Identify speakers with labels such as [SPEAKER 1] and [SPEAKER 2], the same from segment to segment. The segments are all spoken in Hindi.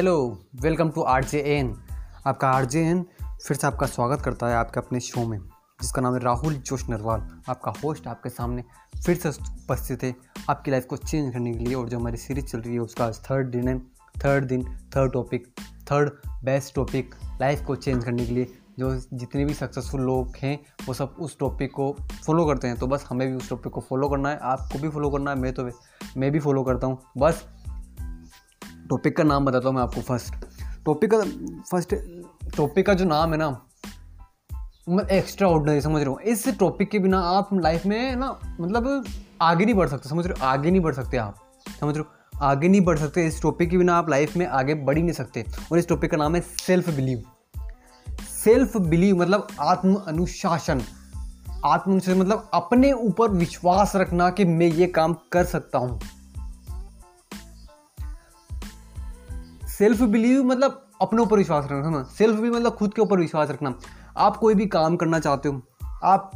[SPEAKER 1] Hello welcome to R J N आपका आर जे एन फिर से आपका स्वागत करता है आपके अपने शो में, जिसका नाम है राहुल जोश नरवाल। आपका होस्ट आपके सामने फिर से उपस्थित है आपकी लाइफ को चेंज करने के लिए और जो हमारी सीरीज़ चल रही है उसका आज थर्ड दिन है। थर्ड दिन third topic third best topic life को चेंज करने के लिए। जो जितने भी सक्सेसफुल लोग हैं, वो सब उस टॉपिक को फॉलो करते हैं। तो बस हमें भी उस टॉपिक को फॉलो करना है, आपको भी फॉलो करना है, मैं तो मैं भी फॉलो करता हूँ। बस टॉपिक का नाम बताता हूँ मैं आपको फ़र्स्ट टॉपिक का फ़र्स्ट टॉपिक का जो नाम है ना, मैं एक्स्ट्रा ऑर्डनरी समझ रहा हूँ। इस टॉपिक के बिना आप लाइफ में ना मतलब आगे नहीं बढ़ सकते, समझ रहे हो? आगे नहीं बढ़ सकते आप, समझ रहे हो? आगे नहीं बढ़ सकते, इस टॉपिक के बिना आप लाइफ में आगे बढ़ ही नहीं सकते। और इस टॉपिक का नाम है सेल्फ बिलीव सेल्फ बिलीव मतलब आत्म अनुशासन आत्म अनुशासन मतलब अपने ऊपर विश्वास रखना कि मैं ये काम कर सकता हूँ। सेल्फ बिलीव मतलब अपने ऊपर विश्वास रखना, है ना? सेल्फ बिलीव मतलब खुद के ऊपर विश्वास रखना। आप कोई भी काम करना चाहते हो, आप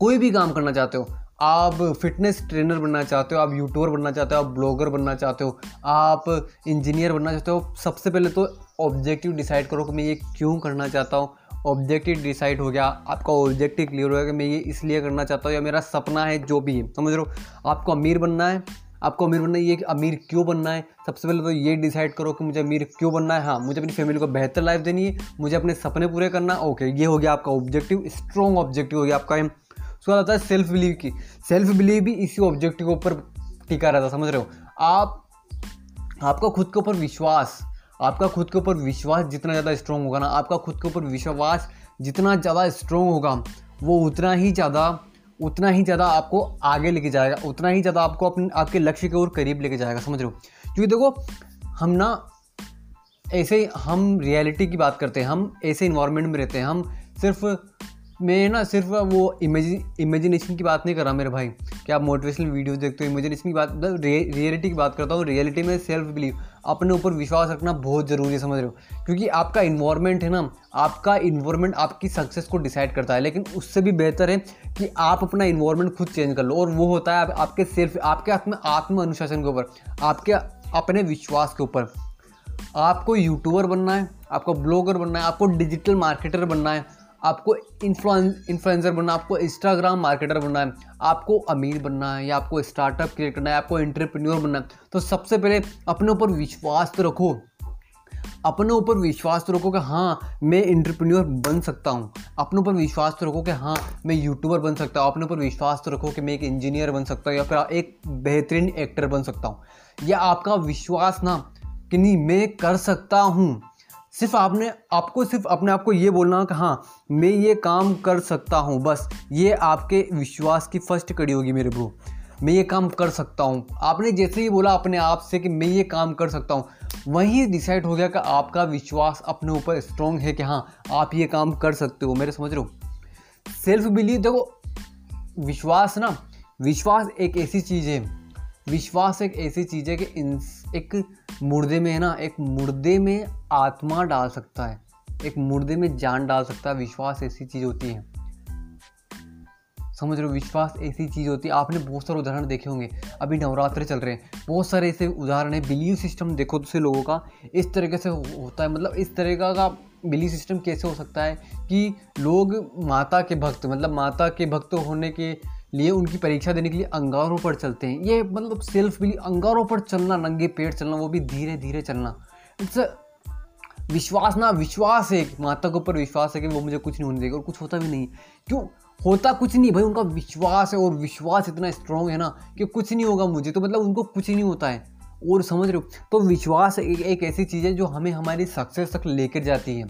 [SPEAKER 1] कोई भी काम करना चाहते हो, आप फिटनेस ट्रेनर बनना चाहते हो, आप यूट्यूबर बनना चाहते हो, आप ब्लॉगर बनना चाहते हो, आप इंजीनियर बनना चाहते हो, सबसे पहले तो ऑब्जेक्टिव डिसाइड करो कि मैं ये क्यों करना चाहता हूँ। ऑब्जेक्टिव डिसाइड हो गया, आपका ऑब्जेक्टिव क्लियर हो गया कि मैं ये इसलिए करना चाहता हूँ या मेरा सपना है जो भी है। समझ हो? आपको अमीर बनना है आपको अमीर बनना है, ये अमीर क्यों बनना है? सबसे पहले तो ये डिसाइड करो कि मुझे अमीर क्यों बनना है। हाँ मुझे अपनी फैमिली को बेहतर लाइफ देनी है, मुझे अपने सपने पूरे करना ओके ये हो गया आपका ऑब्जेक्टिव स्ट्रॉन्ग ऑब्जेक्टिव हो गया आपका उसके बाद आता है सेल्फ बिलीव की। सेल्फ बिलीव भी इसी ऑब्जेक्टिव के ऊपर टिका रहता समझ रहे हो? आप, आपका खुद के ऊपर विश्वास, आपका खुद के ऊपर विश्वास जितना ज़्यादा स्ट्रॉन्ग होगा ना, आपका खुद के ऊपर विश्वास जितना ज़्यादा स्ट्रॉन्ग होगा, वो उतना ही ज़्यादा उतना ही ज़्यादा आपको आगे लेके जाएगा, उतना ही ज़्यादा आपको अपने, आपके लक्ष्य के ओर करीब लेके जाएगा, समझ रहे हो? क्योंकि देखो, हम ना ऐसे हम रियलिटी की बात करते हैं, हम ऐसे इन्वायरमेंट में रहते हैं, हम सिर्फ़ मैं ना सिर्फ़ वो इमेजि इमेजिनेशन की बात नहीं कर रहा मेरे भाई। कि आप मोटिवेशनल वीडियोस देखते हो? इमेजिनेशन की बात मतलब रियलिटी की बात करता हूँ। रियलिटी में सेल्फ बिलीव अपने ऊपर विश्वास रखना बहुत ज़रूरी है समझ रहे हो? क्योंकि आपका इन्वायरमेंट है ना आपका इन्वायरमेंट आपकी सक्सेस को डिसाइड करता है। लेकिन उससे भी बेहतर है कि आप अपना इन्वायरमेंट खुद चेंज कर लो। और वो होता है आप, आपके सेल्फ आपके आत्म आत्म अनुशासन के ऊपर आपके अपने विश्वास के ऊपर। आपको यूट्यूबर बनना है आपको ब्लॉगर बनना है आपको डिजिटल मार्केटर बनना है। आपको इन्फ्लुएंसर बनना, आपको इंस्टाग्राम मार्केटर बनना है, आपको अमीर बनना है, या आपको स्टार्टअप क्रिएट करना है आपको एंटरप्रेन्योर बनना है तो सबसे पहले अपने ऊपर विश्वास तो रखो। अपने ऊपर विश्वास तो रखो कि हाँ मैं इंटरप्रेन्योर बन सकता हूँ। अपने ऊपर विश्वास तो रखो कि हाँ मैं यूट्यूबर बन सकता हूँ। अपने ऊपर विश्वास तो रखो कि मैं एक इंजीनियर बन सकता हूँ, या फिर एक बेहतरीन एक्टर बन सकता हूँ। या आपका विश्वास ना कि नहीं, मैं कर सकता हूँ। सिर्फ़ आपने, आपको सिर्फ़ अपने आप को ये बोलना कि हाँ मैं ये काम कर सकता हूँ, बस ये आपके विश्वास की फ़र्स्ट कड़ी होगी मेरे ब्रो मैं ये काम कर सकता हूँ। आपने जैसे ही बोला अपने आप से कि मैं ये काम कर सकता हूँ, वहीं डिसाइड हो गया कि आपका विश्वास अपने ऊपर स्ट्रॉन्ग है कि हाँ आप ये काम कर सकते हो। मेरे समझ रहे हो? सेल्फ बिलीव देखो, विश्वास ना, विश्वास एक ऐसी चीज़ है विश्वास एक ऐसी चीज़ है कि इन एक मुर्दे में है ना, एक मुर्दे में आत्मा डाल सकता है। एक मुर्दे में जान डाल सकता है। विश्वास ऐसी चीज़ होती है। समझ रहे हो? विश्वास ऐसी चीज़ होती है। आपने बहुत सारे उदाहरण देखे होंगे। अभी नवरात्र चल रहे हैं। बहुत सारे ऐसे उदाहरण हैं। बिलीव सिस्टम देखो दूसरे लोगों का इस तरीके से होता है। मतलब इस तरीका का बिलीव सिस्टम कैसे हो सकता है कि लोग माता के भक्त मतलब माता के भक्त होने के लिए उनकी परीक्षा देने के लिए अंगारों पर चलते हैं। ये मतलब सेल्फ बिलीव अंगारों पर चलना नंगे पेट चलना वो भी धीरे धीरे चलना इट्स विश्वास ना विश्वास है माता के ऊपर विश्वास है कि वो मुझे कुछ नहीं होने देगा और कुछ होता भी नहीं। क्यों? होता कुछ नहीं भाई उनका विश्वास है और विश्वास इतना स्ट्रांग है ना कि कुछ नहीं होगा मुझे तो मतलब उनको कुछ नहीं होता है। और समझ रहे हो? तो विश्वास एक, एक ऐसी चीज़ है जो हमें हमारी सक्सेस तक लेकर जाती है।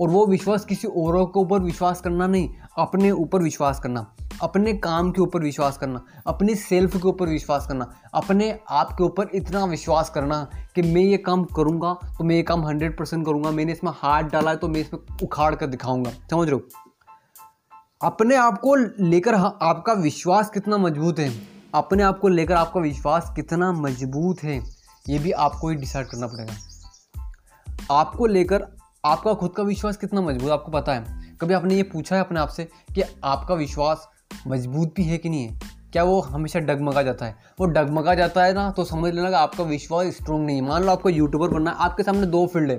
[SPEAKER 1] और वो विश्वास किसी औरों के ऊपर विश्वास करना नहीं अपने ऊपर विश्वास करना। अपने काम के ऊपर विश्वास करना, अपने सेल्फ के ऊपर विश्वास करना, अपने आप के ऊपर इतना विश्वास करना कि मैं ये काम करूँगा तो मैं ये काम हंड्रेड परसेंट करूँगा, मैंने इसमें हाथ डाला है तो मैं इसमें उखाड़ कर दिखाऊँगा। समझ रहे हो? अपने आप को लेकर आपका विश्वास कितना मज़बूत है? अपने आप को लेकर आपका विश्वास कितना मज़बूत है? ये भी आपको ही डिसाइड करना पड़ेगा। आपको लेकर आपका खुद का विश्वास कितना मज़बूत आपको पता है। कभी आपने ये पूछा है अपने आप से कि आपका विश्वास मज़बूत भी है कि नहीं है? क्या वो हमेशा डगमगा जाता है? वो डगमगा जाता है ना तो समझ लेना कि आपका विश्वास स्ट्रॉन्ग नहीं है। मान लो आपको यूट्यूबर बनना है, आपके सामने दो फ़ील्ड है।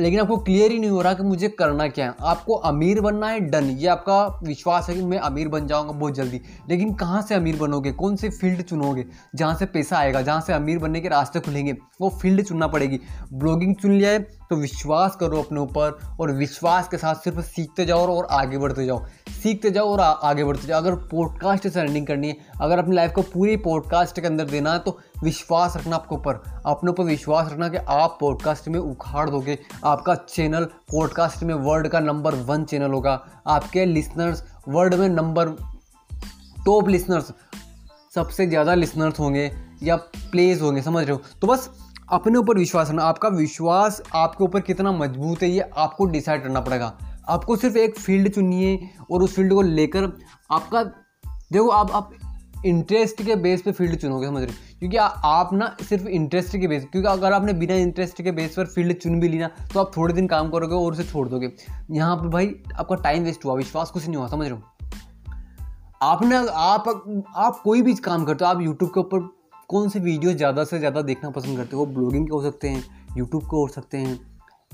[SPEAKER 1] लेकिन आपको क्लियर ही नहीं हो रहा कि मुझे करना क्या है। आपको अमीर बनना है डन ये आपका विश्वास है कि मैं अमीर बन जाऊँगा बहुत जल्दी। लेकिन कहाँ से अमीर बनोगे? कौन से फ़ील्ड चुनोगे? जहाँ से पैसा आएगा, जहाँ से अमीर बनने के रास्ते खुलेंगे, वो फ़ील्ड चुनना पड़ेगी। ब्लॉगिंग चुन लिया है तो विश्वास करो अपने ऊपर और विश्वास के साथ सिर्फ़ सीखते जाओ और आगे बढ़ते जाओ। सीखते जाओ और आगे बढ़ते जाओ। अगर पॉडकास्ट से रनिंग करनी है, अगर अपनी लाइफ को पूरी पॉडकास्ट के अंदर देना है तो विश्वास रखना आपके ऊपर। अपने ऊपर विश्वास रखना कि आप पॉडकास्ट में उखाड़ दोगे। आपका चैनल पॉडकास्ट में वर्ल्ड का नंबर वन चैनल होगा। आपके लिसनर्स वर्ल्ड में नंबर टॉप लिसनर्स सबसे ज़्यादा लिसनर्स होंगे या प्लेस होंगे, समझ रहे हो? तो बस अपने ऊपर विश्वास रखना आपका विश्वास आपके ऊपर कितना मज़बूत है ये आपको डिसाइड करना पड़ेगा। आपको सिर्फ़ एक फ़ील्ड चुनिए है और उस फ़ील्ड को लेकर आपका देखो आप आप इंटरेस्ट के बेस पे फ़ील्ड चुनोगे समझ रहे क्योंकि आ, आप ना सिर्फ़ इंटरेस्ट के बेस क्योंकि अगर आपने बिना इंटरेस्ट के बेस पर फ़ील्ड चुन भी ली ना तो आप थोड़े दिन काम करोगे और उसे छोड़ दोगे। यहाँ पर भाई आपका टाइम वेस्ट हुआ विश्वास कुछ नहीं हुआ समझ रहे हो? आपने आप आप कोई भी काम करते हो आप यूट्यूब के ऊपर कौन से वीडियो ज़्यादा से ज़्यादा देखना पसंद करते हो? ब्लॉगिंग के हो सकते हैं यूट्यूब के हो सकते हैं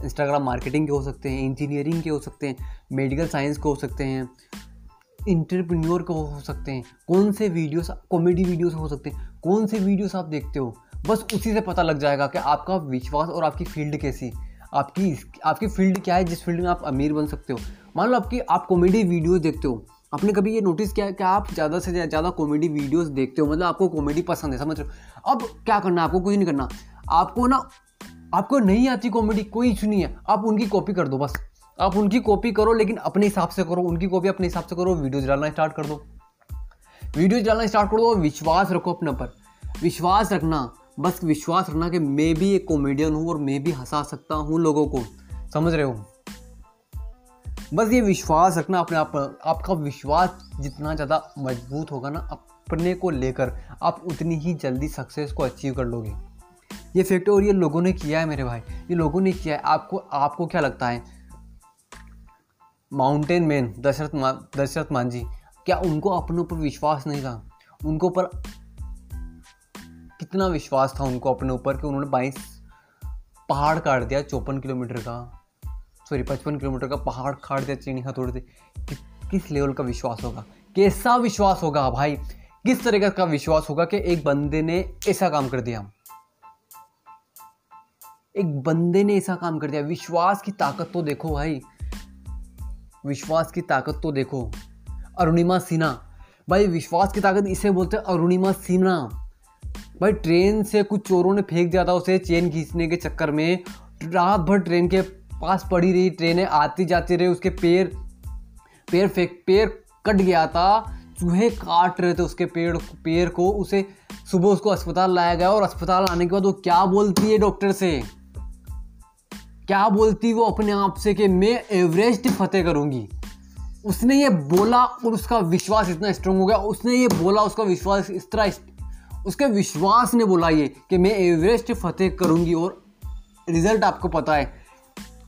[SPEAKER 1] इंस्टाग्राम मार्केटिंग के हो सकते हैं इंजीनियरिंग के हो सकते हैं मेडिकल साइंस के हो सकते हैं इंटरप्रेन्योर के हो सकते हैं। कौन से वीडियोस कॉमेडी वीडियोस हो सकते हैं? कौन से वीडियोस आप देखते हो? बस उसी से पता लग जाएगा कि आपका विश्वास और आपकी फ़ील्ड कैसी, आपकी आपकी फ़ील्ड क्या है, जिस फ़ील्ड में आप अमीर बन सकते हो। मान लो आपकी, आप कॉमेडी वीडियो देखते हो आपने कभी ये नोटिस किया कि आप ज़्यादा से ज़्यादा कॉमेडी वीडियोस देखते हो? मतलब आपको कॉमेडी पसंद है, समझ रहे हो? अब क्या करना आपको कुछ नहीं करना। आपको ना, आपको नहीं आती कॉमेडी कोई इशू नहीं है। आप उनकी कॉपी कर दो बस। आप उनकी कॉपी करो, लेकिन अपने हिसाब से करो। उनकी कॉपी अपने हिसाब से करो वीडियोज़ डालना स्टार्ट कर दो। वीडियोज़ डालना स्टार्ट कर दो विश्वास रखो अपने ऊपर। विश्वास रखना, बस विश्वास रखना कि मैं भी एक कॉमेडियन हूँ और मैं भी हंसा सकता हूँ लोगों को। समझ रहे हो? बस ये विश्वास रखना अपने आप पर। आपका विश्वास जितना ज़्यादा मज़बूत होगा ना, अपने को लेकर आप उतनी ही जल्दी सक्सेस को अचीव कर लोगे। ये फैक्ट और ये लोगों ने किया है मेरे भाई। ये लोगों ने किया है। आपको आपको क्या लगता है? माउंटेन मैन दशरथ मा, दशरथ जी क्या उनको अपने ऊपर विश्वास नहीं था? उनको ऊपर कितना विश्वास था उनको अपने ऊपर कि उन्होंने बाईस पहाड़ काट दिया चौपन किलोमीटर का? सॉरी पचपन किलोमीटर का पहाड़ काट दिया चीनी हथौड़े से। कि, किस लेवल का विश्वास होगा? कैसा विश्वास होगा भाई? किस तरीके का विश्वास होगा कि एक बंदे ने ऐसा काम कर दिया? एक बंदे ने ऐसा काम कर दिया। विश्वास की ताकत तो देखो भाई। विश्वास की ताकत तो देखो। अरुणिमा सिन्हा। भाई विश्वास की ताकत इसे बोलते हैं अरुणिमा सिन्हा। भाई ट्रेन से कुछ चोरों ने फेंक दिया था उसे चेन खींचने के चक्कर में। रात भर ट्रेन के पास पड़ी रही, ट्रेनें आती जाती रही, उसके पैर पैर फेंक, पैर कट गया था, चूहे काट रहे थे उसके पेड़, पैर को, उसे सुबह उसको अस्पताल लाया गया और अस्पताल आने के बाद वो क्या बोलती है डॉक्टर से? क्या बोलती वो अपने आप से कि मैं एवरेस्ट फतेह करूँगी? उसने ये बोला और उसका विश्वास इतना स्ट्रांग हो गया, उसने ये बोला, उसका विश्वास इस तरह उसके विश्वास ने बोला ये कि मैं एवरेस्ट फतेह करूँगी और रिज़ल्ट आपको पता है।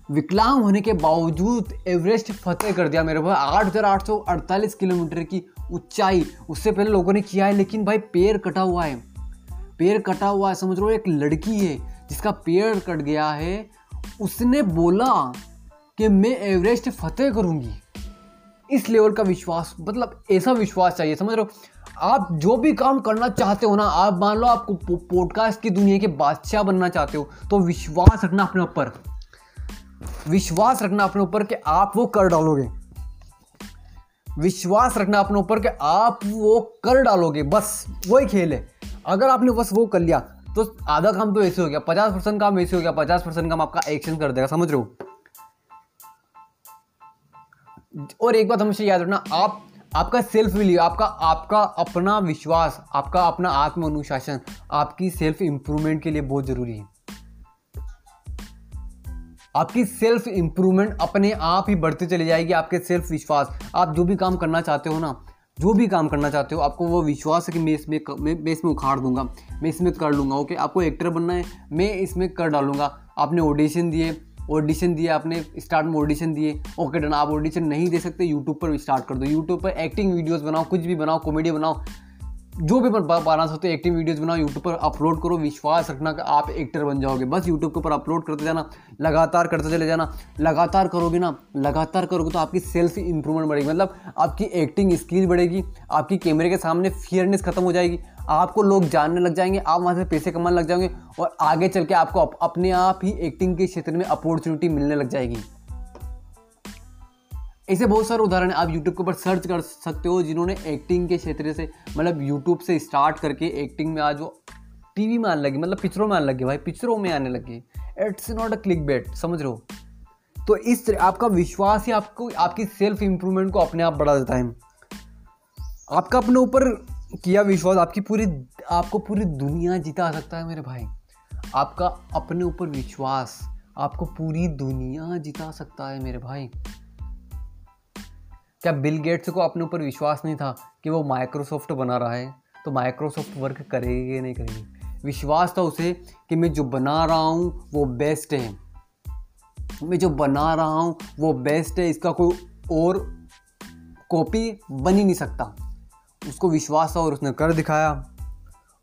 [SPEAKER 1] विकलांग होने के बावजूद एवरेस्ट फतेह कर दिया मेरे भाई। आठ हज़ार आठ सौ अड़तालीस किलोमीटर की ऊंचाई उससे पहले लोगों ने किया है, लेकिन भाई पैर कटा हुआ है। पैर कटा हुआ है, समझ लो एक लड़की है जिसका पैर कट गया है। उसने बोला कि मैं एवरेस्ट फतेह करूँगी। इस लेवल का विश्वास मतलब ऐसा विश्वास चाहिए, समझ हो? आप जो भी काम करना चाहते हो ना, आप मान लो आपको पॉडकास्ट की दुनिया के बादशाह बनना चाहते हो तो विश्वास रखना अपने ऊपर। विश्वास रखना अपने ऊपर कि आप वो कर डालोगे। विश्वास रखना अपने ऊपर कि आप वो कर डालोगे। बस, वही खेल है। अगर आपने बस वो कर लिया तो आधा काम तो ऐसे हो गया, पचास परसेंट काम ऐसे हो गया, पचास परसेंट काम आपका एक्शन कर देगा, समझ रहे हो? और एक बात हमेशा याद रखना, आप, आपका सेल्फ बिलीव आपका आपका अपना विश्वास, आपका अपना आत्म अनुशासन आपकी सेल्फ इंप्रूवमेंट के लिए बहुत ज़रूरी है। आपकी सेल्फ इंप्रूवमेंट अपने आप ही बढ़ती चली जाएगी आपके सेल्फ विश्वास। आप जो भी काम करना चाहते हो ना जो भी काम करना चाहते हो आपको वो विश्वास है कि मैं इसमें मैं, इसमें उखाड़ दूँगा मैं इसमें कर लूँगा ओके? आपको एक्टर बनना है मैं इसमें कर डालूँगा। आपने ऑडिशन दिए ऑडिशन दिए आपने स्टार्ट में ऑडिशन दिए ओके डन। आप ऑडिशन नहीं दे सकते यूट्यूब पर स्टार्ट कर दो। यूट्यूब पर एक्टिंग वीडियोस बनाओ कुछ भी बनाओ कॉमेडी बनाओ। जो भी बना सकते हो एक्टिव वीडियोस बनाओ यूट्यूब पर अपलोड करो, विश्वास रखना कि आप एक्टर बन जाओगे। बस यूट्यूब के ऊपर अपलोड करते जाना, लगातार करते चले जाना, लगातार करोगे ना, लगातार करोगे तो आपकी सेल्फ इंप्रूवमेंट बढ़ेगी। मतलब आपकी एक्टिंग स्किल बढ़ेगी, आपकी कैमरे के सामने फियरनेस खत्म हो जाएगी, आपको लोग जानने लग जाएँगे, आप वहाँ से पैसे कमाने लग जाएँगे और आगे चल के आपको अपने आप ही एक्टिंग के क्षेत्र में अपॉर्चुनिटी मिलने लग जाएगी। ऐसे बहुत सारे उदाहरण आप यूट्यूब के ऊपर सर्च कर सकते हो जिन्होंने एक्टिंग के क्षेत्र से मतलब यूट्यूब से स्टार्ट करके एक्टिंग में आज वो टीवी में आने लगे मतलब पिक्चरों में आने लगे भाई, पिक्चरों में आने लगे। It's not a click bait समझ रहे हो? तो इस तरह आपका विश्वास ही आपको, आपकी सेल्फ इंप्रूवमेंट को अपने आप बढ़ा देता है। आपका अपने ऊपर किया विश्वास, आपकी पूरी, आपको पूरी दुनिया जिता सकता है मेरे भाई। आपका अपने ऊपर विश्वास, आपको पूरी दुनिया जिता सकता है मेरे भाई। क्या बिल गेट्स को अपने ऊपर विश्वास नहीं था कि वो माइक्रोसॉफ्ट बना रहा है? तो माइक्रोसॉफ्ट वर्क करेगी या नहीं करेगी? विश्वास था उसे कि मैं जो बना रहा हूँ, वो बेस्ट है। मैं जो बना रहा हूँ, वो बेस्ट है। इसका कोई और कॉपी बन ही नहीं सकता। उसको विश्वास था और उसने कर दिखाया।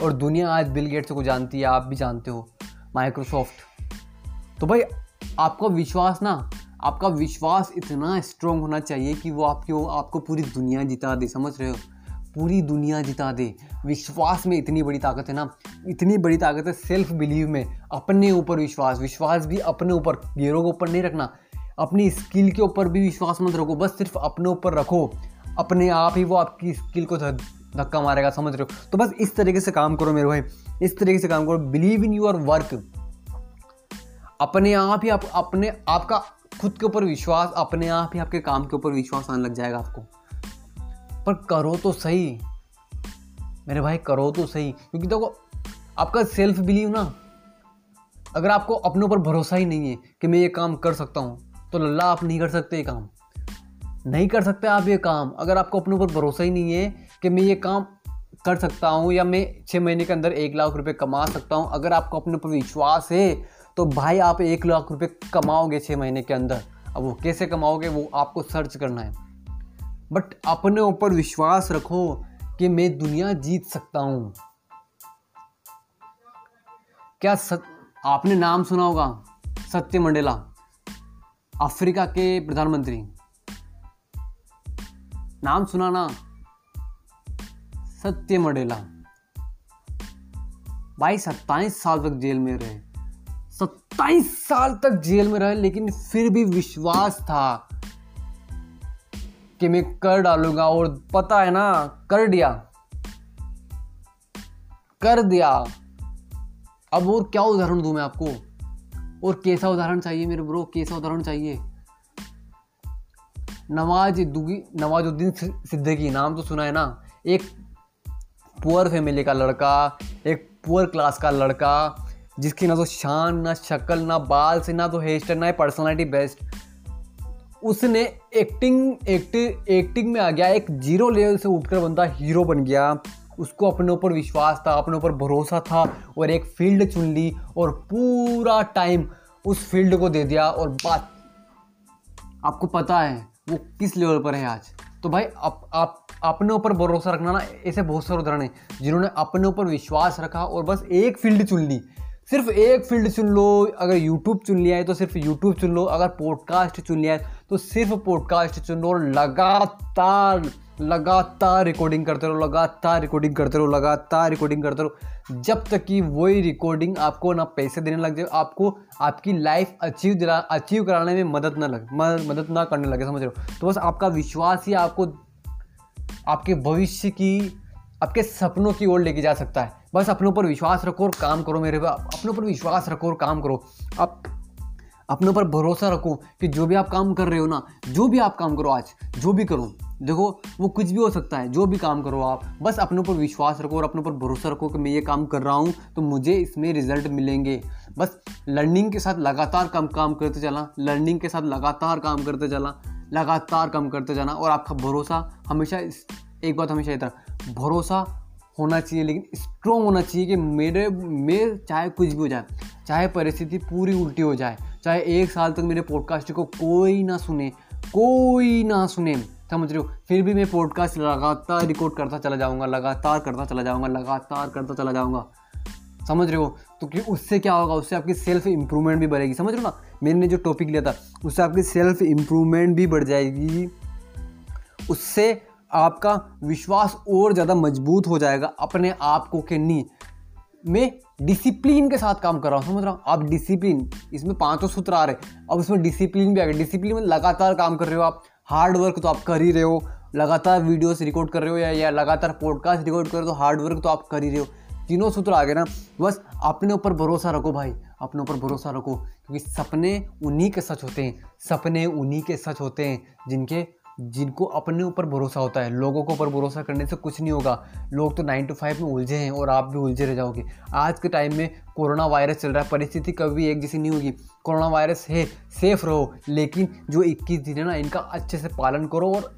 [SPEAKER 1] और दुनिया आज बिल गेट्स को जानती है, आप भी जानते हो, माइक्रोसॉफ्ट। तो भाई, आपका विश्वास ना आपका विश्वास इतना स्ट्रॉन्ग होना चाहिए कि वो आपकी, आपको पूरी दुनिया जिता दे, समझ रहे हो? पूरी दुनिया जिता दे। विश्वास में इतनी बड़ी ताकत है ना? इतनी बड़ी ताकत है सेल्फ बिलीव में। अपने ऊपर विश्वास। विश्वास भी अपने ऊपर। गेरों के ऊपर नहीं रखना। अपनी स्किल के ऊपर भी विश्वास मत रखो। बस सिर्फ़ अपने ऊपर रखो। अपने आप ही वो आपकी स्किल को धक्का मारेगा, समझ रहे हो? तो बस इस तरीके से काम करो मेरे भाई। इस तरीके से काम करो। बिलीव इन यूर वर्क अपने आप ही आप, अपने आपका खुद के ऊपर विश्वास, अपने आप ही आपके काम के ऊपर विश्वास आने लग जाएगा आपको। पर करो तो सही। मेरे भाई, करो तो सही। क्योंकि देखो, आपका सेल्फ बिलीव ना, अगर आपको अपने ऊपर भरोसा ही नहीं है कि मैं ये काम कर सकता हूँ तो लल्ला, आप नहीं कर सकते ये काम। नहीं कर सकते आप ये काम। अगर आपको अपने ऊपर भरोसा ही नहीं है कि मैं ये काम कर सकता हूँ या मैं छः महीने के अंदर एक लाख रुपए कमा सकता हूँ, अगर आपको अपने ऊपर विश्वास है तो भाई आप एक लाख रुपए कमाओगे छः महीने के अंदर। अब वो कैसे कमाओगे वो आपको सर्च करना है। बट अपने ऊपर विश्वास रखो कि मैं दुनिया जीत सकता हूँ। क्या सत, आपने नाम सुना होगा? सत्य मंडेला अफ्रीका के प्रधानमंत्री। नाम सुना ना? सत्य मंडेला। भाई सत्ताईस साल तक जेल में रहे। सत्ताईस साल तक जेल में रहे, लेकिन फिर भी विश्वास था कि मैं कर डालूँगा। और पता है ना, कर दिया। कर दिया। अब और क्या उदाहरण दूँ मैं आपको? और कैसा उदाहरण चाहिए मेरे ब्रो कैसा उदाहरण चाहिए? नवाज़ दुगी, नवाजुद्दीन सिद्दीकी, नाम तो सुना है ना? एक पुअर फैमिली का लड़का, एक पुअर क्लास का लड़का जिसकी ना तो शान, ना शक्ल, ना बाल से, ना तो हेयर स्टाइल ना पर्सनालिटी बेस्ट उसने एक्टिंग एक्टिंग एक्टिंग में आ गया, एक ज़ीरो लेवल से उठकर बंदा हीरो बन गया। उसको अपने ऊपर विश्वास था, अपने ऊपर भरोसा था और एक फ़ील्ड चुन ली और पूरा टाइम उस फ़ील्ड को दे दिया और बात, आपको पता है वो किस लेवल पर है आज? तो भाई, आप आप, अपने ऊपर भरोसा रखना ना, ऐसे बहुत सारे उदाहरण हैं जिन्होंने अपने ऊपर विश्वास रखा और बस एक फ़ील्ड चुन ली। सिर्फ़ एक फ़ील्ड चुन लो, अगर यूट्यूब चुन लिया है तो सिर्फ़ यूट्यूब चुन लो, अगर पॉडकास्ट चुन लिया है तो सिर्फ़ पॉडकास्ट चुन लो लगातार लगातार रिकॉर्डिंग करते रहो, लगातार रिकॉर्डिंग करते रहो, लगातार रिकॉर्डिंग करते रहो। जब तक कि वही रिकॉर्डिंग आपको ना पैसे देने लग जाए, आपको आपकी लाइफ अचीव दिला अचीव कराने में मदद ना लगे मदद ना करने लगे, समझ रहे हो? तो बस आपका विश्वास ही आपको, आपके भविष्य की, आपके सपनों की ओर लेके जा सकता है। बस अपने ऊपर विश्वास रखो और काम करो मेरे अपने ऊपर विश्वास रखो और काम करो। आप अपने ऊपर भरोसा रखो कि जो भी आप काम कर रहे हो ना, जो भी आप काम करो आज, जो भी करो, देखो, वो कुछ भी हो सकता है, जो भी काम करो आप, बस अपने ऊपर विश्वास रखो और अपने ऊपर भरोसा रखो कि मैं ये काम कर रहा हूँ तो मुझे इसमें रिज़ल्ट मिलेंगे। बस लर्निंग के साथ लगातार कम, काम करते चला लर्निंग के साथ लगातार काम करते चला लगातार काम करते जाना और आपका भरोसा हमेशा एक बात हमेशा इतना भरोसा होना चाहिए, लेकिन स्ट्रॉन्ग होना चाहिए कि मेरे में चाहे कुछ भी हो जाए, चाहे परिस्थिति पूरी उल्टी हो जाए, चाहे एक साल तक मेरे पॉडकास्ट को कोई ना सुने, कोई ना सुने, समझ रहे हो? फिर भी मैं पॉडकास्ट लगातार रिकॉर्ड करता चला जाऊँगा, लगातार करता चला जाऊँगा, लगातार करता चला जाऊँगा। समझ रहे हो? तो कि उससे क्या होगा? उससे आपकी सेल्फ इम्प्रूवमेंट भी बढ़ेगी। समझ रहे हो ना? मैंने जो टॉपिक लिया था, उससे आपकी सेल्फ इम्प्रूवमेंट भी बढ़ जाएगी। उससे आपका विश्वास और ज़्यादा मज़बूत हो जाएगा अपने आप को के नहीं मैं डिसिप्लिन के साथ काम कर रहा हूँ समझ रहा हूँ? आप डिसिप्लिन इसमें पाँचों सूत्र आ रहे अब इसमें डिसिप्लिन भी आ गया। डिसिप्लिन में लगातार काम कर रहे हो आप। हार्ड वर्क तो आप कर ही रहे हो। लगातार वीडियोस रिकॉर्ड कर रहे हो या, या लगातार पॉडकास्ट रिकॉर्ड कर रहे हो तो हार्ड वर्क तो आप कर ही रहे हो। तीनों सूत्र आ गए ना। बस अपने ऊपर भरोसा रखो भाई। अपने ऊपर भरोसा रखो। क्योंकि सपने उन्हीं के सच होते हैं। सपने उन्हीं के सच होते हैं जिनके जिनको अपने ऊपर भरोसा होता है, लोगों के ऊपर भरोसा करने से कुछ नहीं होगा। लोग तो नाइन टू फाइव में उलझे हैं और आप भी उलझे रह जाओगे। आज के टाइम में कोरोना वायरस चल रहा है, परिस्थिति कभी एक जैसी नहीं होगी। कोरोना वायरस है सेफ़ रहो, लेकिन जो इक्कीस दिन है ना, इनका अच्छे से पालन करो और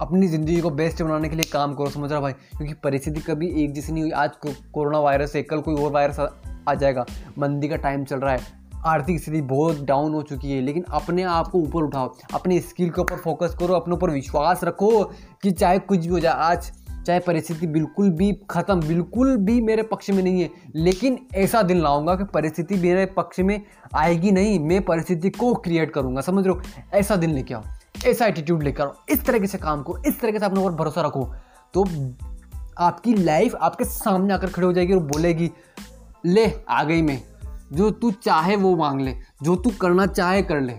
[SPEAKER 1] अपनी ज़िंदगी को बेस्ट बनाने के लिए काम करो, समझ रहा भाई? क्योंकि परिस्थिति कभी एक जैसी नहीं हुई। आज कोरोना वायरस है, कल कोई और वायरस आ जाएगा। मंदी का टाइम चल रहा है। आर्थिक स्थिति बहुत डाउन हो चुकी है, लेकिन अपने आप को ऊपर उठाओ, अपने स्किल के ऊपर फोकस करो, अपने ऊपर विश्वास रखो कि चाहे कुछ भी हो जाए, आज चाहे परिस्थिति बिल्कुल भी ख़त्म, बिल्कुल भी मेरे पक्ष में नहीं है, लेकिन ऐसा दिन लाऊँगा कि परिस्थिति मेरे पक्ष में आएगी नहीं, मैं परिस्थिति को क्रिएट करूँगा, समझ हो? ऐसा दिन लेके आओ, ऐसा एटीट्यूड लेकर आओ, इस तरीके से काम करो, इस तरीके से अपने ऊपर भरोसा रखो तो आपकी लाइफ आपके सामने आकर खड़ी हो जाएगी और बोलेगी, ले, आ गई मैं। जो तू चाहे वो मांग ले, जो तू करना चाहे कर ले।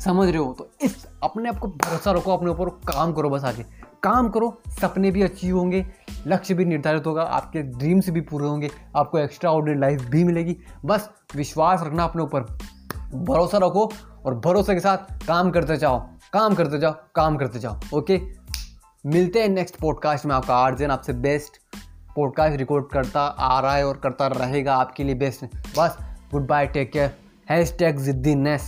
[SPEAKER 1] समझ रहे हो? तो इस अपने आप को भरोसा रखो, अपने ऊपर काम करो बस आगे। काम करो, सपने भी अचीव होंगे, लक्ष्य भी निर्धारित होगा, आपके ड्रीम्स भी पूरे होंगे, आपको एक्स्ट्रा ऑर्डिनरी लाइफ भी मिलेगी। बस विश्वास रखना अपने ऊपर। भरोसा रखो और भरोसे के साथ काम करते जाओ। काम करते जाओ, काम करते जाओ ओके मिलते हैं नेक्स्ट पॉडकास्ट में। आपका आर्जन आपसे बेस्ट पॉडकास्ट रिकॉर्ड करता आ रहा है और करता रहेगा आपके लिए बेस्ट बस goodbye take care hashtag जिद्दी नेस